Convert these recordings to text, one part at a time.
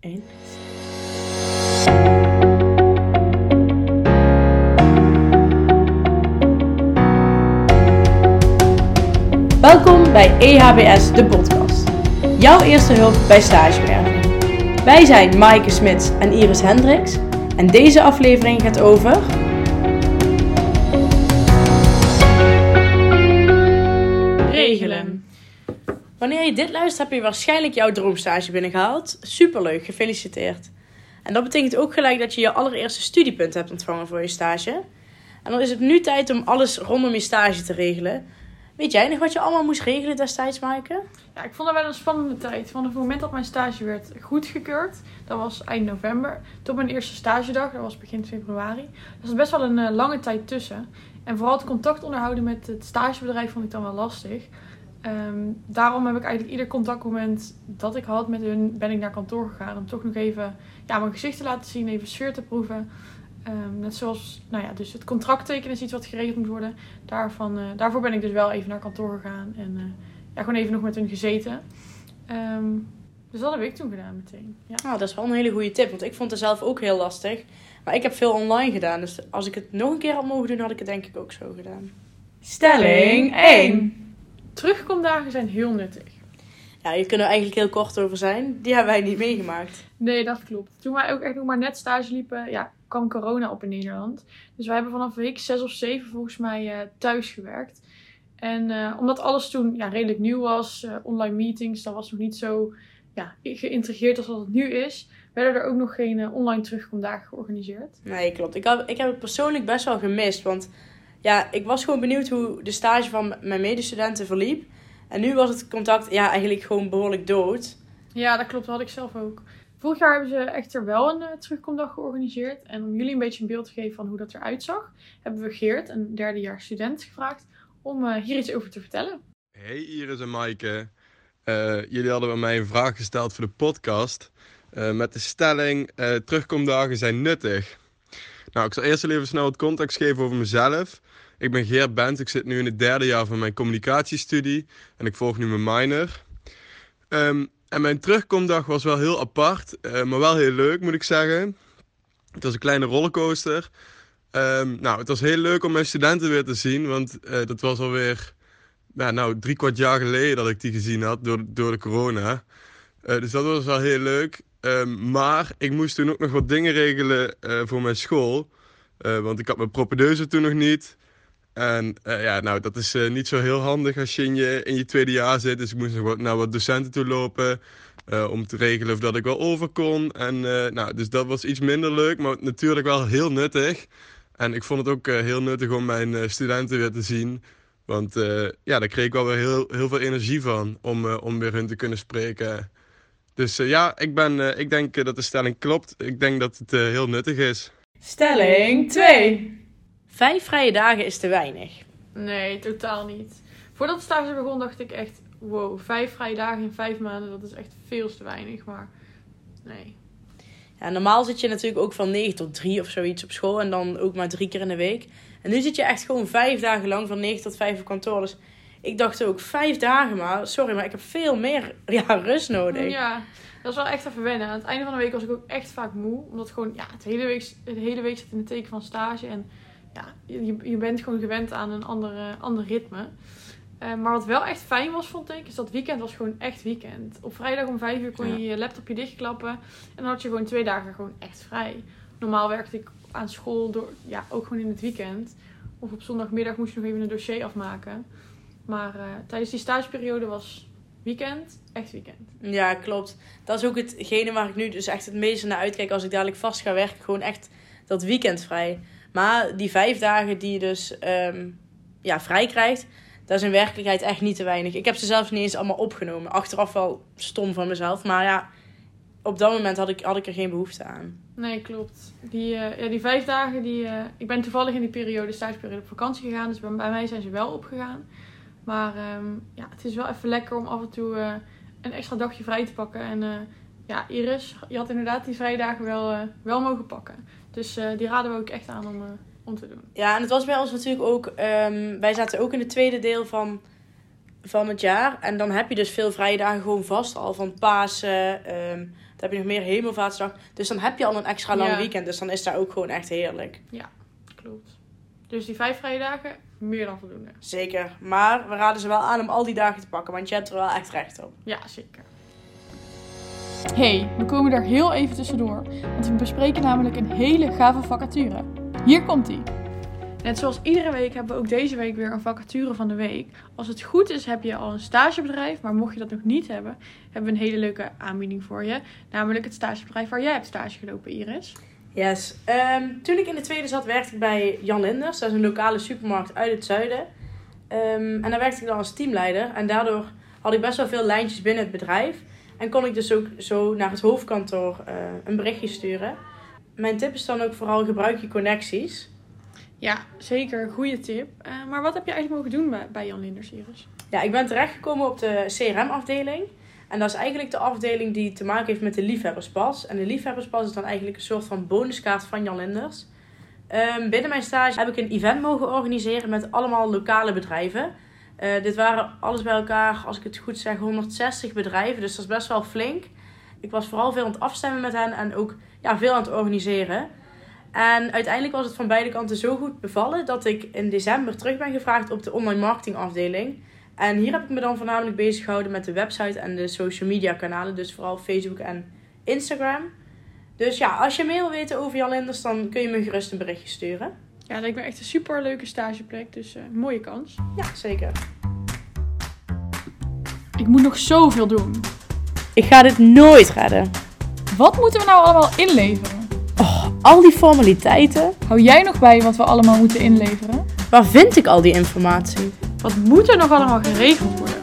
1. Welkom bij EHBS, de podcast. Jouw eerste hulp bij stagewerving. Wij zijn Maaike Smits en Iris Hendricks. En deze aflevering gaat over... Wanneer je dit luistert, heb je waarschijnlijk jouw droomstage binnengehaald. Superleuk, gefeliciteerd. En dat betekent ook gelijk dat je je allereerste studiepunt hebt ontvangen voor je stage. En dan is het nu tijd om alles rondom je stage te regelen. Weet jij nog wat je allemaal moest regelen destijds, Maaike? Ja, ik vond dat wel een spannende tijd. Van het moment dat mijn stage werd goedgekeurd, dat was eind november, tot mijn eerste stagedag, dat was begin februari. Er zat best wel een eh, lange tijd tussen. En vooral het contact onderhouden met het stagebedrijf vond ik dan wel lastig. Ehm, daarom heb ik eigenlijk ieder contactmoment dat ik had met hun, ben ik naar kantoor gegaan. Om toch nog even ja, mijn gezicht te laten zien, even sfeer te proeven. Ehm, net zoals, nou ja, dus het contract tekenen is iets wat geregeld moet worden. Daarvan, eh, daarvoor ben ik dus wel even naar kantoor gegaan. En uh, ja, gewoon even nog met hun gezeten. Ehm, dus dat heb ik toen gedaan meteen. Ja. Nou, dat is wel een hele goede tip, want ik vond het zelf ook heel lastig. Maar ik heb veel online gedaan, dus als ik het nog een keer had mogen doen, had ik het denk ik ook zo gedaan. Stelling 1. Terugkomdagen zijn heel nuttig. Ja, hier kunnen we eigenlijk heel kort over zijn. Die hebben wij niet meegemaakt. Nee, dat klopt. Toen wij ook echt nog maar net stage liepen, ja, kwam corona op in Nederland. Dus wij hebben vanaf week 6 of 7 volgens mij uh, thuis gewerkt. En uh, omdat alles toen ja, redelijk nieuw was, uh, online meetings, dat was nog niet zo ja, geïntegreerd als wat het nu is, werden er ook nog geen online terugkomdagen georganiseerd. Nee, klopt. Ik, had, ik heb het persoonlijk best wel gemist, want ja, ik was gewoon benieuwd hoe de stage van mijn medestudenten verliep. En nu was het contact ja, eigenlijk gewoon behoorlijk dood. Ja, dat klopt. Dat had ik zelf ook. Vorig jaar hebben ze echter wel een uh, terugkomdag georganiseerd. En om jullie een beetje een beeld te geven van hoe dat eruit zag, hebben we Geert, een derdejaars student, gevraagd om uh, hier iets over te vertellen. Hey Iris en Maaike. Uh, jullie hadden mij een vraag gesteld voor de podcast. met de stelling: terugkomdagen zijn nuttig. Nou, ik zal eerst even snel wat context geven over mezelf. Ik ben Geert Bent, ik zit nu in het derde jaar van mijn communicatiestudie en ik volg nu mijn minor. Um, en mijn terugkomdag was wel heel apart, uh, maar wel heel leuk moet ik zeggen. Het was een kleine rollercoaster. Um, nou, het was heel leuk om mijn studenten weer te zien, want uh, dat was alweer ja, nou, drie kwart jaar geleden dat ik die gezien had door, door de corona. Uh, dus dat was wel heel leuk. Um, maar ik moest toen ook nog wat dingen regelen voor mijn school. want ik had mijn propedeuse toen nog niet. En uh, ja, nou, dat is niet zo heel handig als je in je, tweede jaar zit. Dus ik moest nog wat naar wat docenten toe lopen. Om te regelen of dat ik wel over kon. En nou, dus dat was iets minder leuk, maar natuurlijk wel heel nuttig. En ik vond het ook heel nuttig om mijn studenten weer te zien. Want ja, daar kreeg ik wel weer heel, heel veel energie van om, om weer hun te kunnen spreken. Dus ja, ik, ben, ik denk dat de stelling klopt. Ik denk dat het heel nuttig is. Stelling 2. Vijf vrije dagen is te weinig. Nee, totaal niet. Voordat de stage begon dacht ik echt, wow, vijf vrije dagen in vijf maanden, dat is echt veel te weinig. Maar nee. Ja, normaal zit je natuurlijk ook van 9 tot 3 of zoiets op school en dan ook maar drie keer in de week. En nu zit je echt gewoon vijf dagen lang van 9 tot 5 op kantoor. Dus ik dacht ook, vijf dagen maar, sorry, maar ik heb veel meer ja, rust nodig. Ja, dat is wel echt even wennen. Aan het einde van de week was ik ook echt vaak moe. Omdat gewoon, ja, het hele week, het hele week zit in het teken van stage. En ja, je, je bent gewoon gewend aan een andere, ander ritme. Uh, maar wat wel echt fijn was, vond ik, is dat weekend was gewoon echt weekend. Op vrijdag om vijf uur kon je je laptopje dichtklappen. En dan had je gewoon twee dagen gewoon echt vrij. Normaal werkte ik aan school door, ja, ook gewoon in het weekend. Of op zondagmiddag moest je nog even een dossier afmaken. Maar uh, tijdens die stageperiode was weekend echt weekend. Ja, klopt. Dat is ook hetgene waar ik nu dus echt het meeste naar uitkijk als ik dadelijk vast ga werken. Gewoon echt dat weekend vrij. Maar die vijf dagen die je dus um, ja, vrij krijgt, dat is in werkelijkheid echt niet te weinig. Ik heb ze zelfs niet eens allemaal opgenomen. Achteraf wel stom van mezelf. Maar ja, op dat moment had ik, had ik er geen behoefte aan. Nee, klopt. Die, uh, ja, die vijf dagen, die, uh, ik ben toevallig in die periode, stageperiode, op vakantie gegaan. Dus bij, bij mij zijn ze wel opgegaan. Maar um, ja, het is wel even lekker om af en toe uh, een extra dagje vrij te pakken. En ja, Iris, je had inderdaad die vrijdagen wel, wel mogen pakken. Dus die raden we ook echt aan om, om te doen. Ja, en het was bij ons natuurlijk ook... Um, wij zaten ook in het tweede deel van van het jaar. En dan heb je dus veel vrije dagen gewoon vast al. Van Pasen, ehm, dan heb je nog meer Hemelvaartsdag. Dus dan heb je al een extra lang Ja. weekend. Dus dan is daar ook gewoon echt heerlijk. Klopt. Dus die vijf vrije dagen, meer dan voldoende. Zeker. Maar we raden ze wel aan om al die dagen te pakken. Want je hebt er wel echt recht op. Ja, zeker. Hey, we komen er heel even tussendoor, want we bespreken namelijk een hele gave vacature. Hier komt ie. Net zoals iedere week hebben we ook deze week weer een vacature van de week. Als het goed is heb je al een stagebedrijf, maar mocht je dat nog niet hebben, hebben we een hele leuke aanbieding voor je. Namelijk het stagebedrijf waar jij hebt stage gelopen, Iris. Yes. Ehm, toen ik in de tweede zat, werkte ik bij Jan Linders. Dat is een lokale supermarkt uit het zuiden. Ehm, en daar werkte ik dan als teamleider. En daardoor had ik best wel veel lijntjes binnen het bedrijf. En kon ik dus ook zo naar het hoofdkantoor eh, een berichtje sturen. Mijn tip is dan ook vooral gebruik je connecties. Ja, zeker. Goede tip. Eh, maar wat heb je eigenlijk mogen doen bij, bij Jan Linders, Iris? Ja, ik ben terechtgekomen op de CRM-afdeling. En dat is eigenlijk de afdeling die te maken heeft met de liefhebberspas. En de liefhebberspas is dan eigenlijk een soort van bonuskaart van Jan Linders. Ehm, binnen mijn stage heb ik een event mogen organiseren met allemaal lokale bedrijven. Eh, dit waren alles bij elkaar, als ik het goed zeg, 160 bedrijven. Dus dat is best wel flink. Ik was vooral veel aan het afstemmen met hen en ook ja, veel aan het organiseren. En uiteindelijk was het van beide kanten zo goed bevallen dat ik in december terug ben gevraagd op de online marketingafdeling. En hier heb ik me dan voornamelijk bezig gehouden met de website en de social media kanalen. Dus vooral Facebook en Instagram. Dus ja, als je meer wil weten over Jan Linders, dan kun je me gerust een berichtje sturen. Ja, dat lijkt me echt een super leuke stageplek, dus eh, mooie kans. Ja, zeker. Ik moet nog zoveel doen. Ik ga dit nooit redden. Wat moeten we nou allemaal inleveren? Al die formaliteiten. Hou jij nog bij wat we allemaal moeten inleveren? Waar vind ik al die informatie? Wat moet er nog allemaal geregeld worden?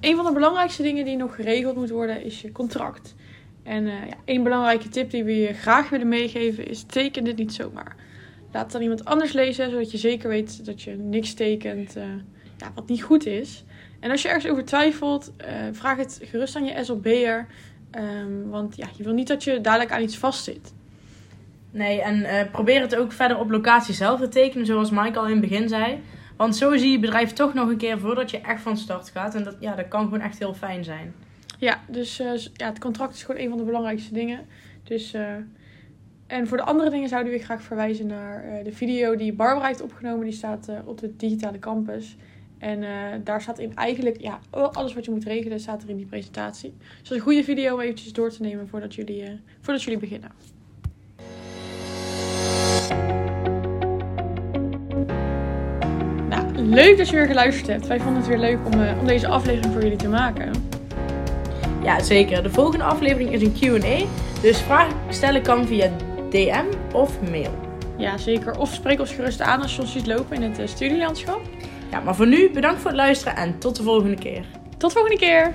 Een van de belangrijkste dingen die nog geregeld moet worden is je contract. En eh ja, één belangrijke tip die we je graag willen meegeven is teken dit niet zomaar. Laat het aan iemand anders lezen, zodat je zeker weet dat je niks tekent eh, ja, wat niet goed is. En als je ergens over twijfelt, eh, vraag het gerust aan je SLB'er. Ehm, want ja, je wil niet dat je dadelijk aan iets vastzit. Nee, en probeer het ook verder op locatie zelf te tekenen, zoals Mike al in het begin zei. Want zo zie je bedrijf toch nog een keer voordat je echt van start gaat. En dat, ja, dat kan gewoon echt heel fijn zijn. Ja, dus eh, ja, het contract is gewoon een van de belangrijkste dingen. Dus, eh, en voor de andere dingen zouden we graag verwijzen naar eh, de video die Barbara heeft opgenomen. Die staat op de digitale campus. En daar staat in eigenlijk, ja, alles wat je moet regelen staat er in die presentatie. Dus dat is een goede video om eventjes door te nemen voordat jullie, voordat jullie beginnen. Leuk dat je weer geluisterd hebt. Wij vonden het weer leuk om, eh, om deze aflevering voor jullie te maken. Ja, zeker. De volgende aflevering is een Q&A. Dus vragen stellen kan via DM of mail. Ja, zeker. Of spreek ons gerust aan als je ons ziet lopen in het eh, studielandschap. Ja, maar voor nu bedankt voor het luisteren en tot de volgende keer. Tot volgende keer!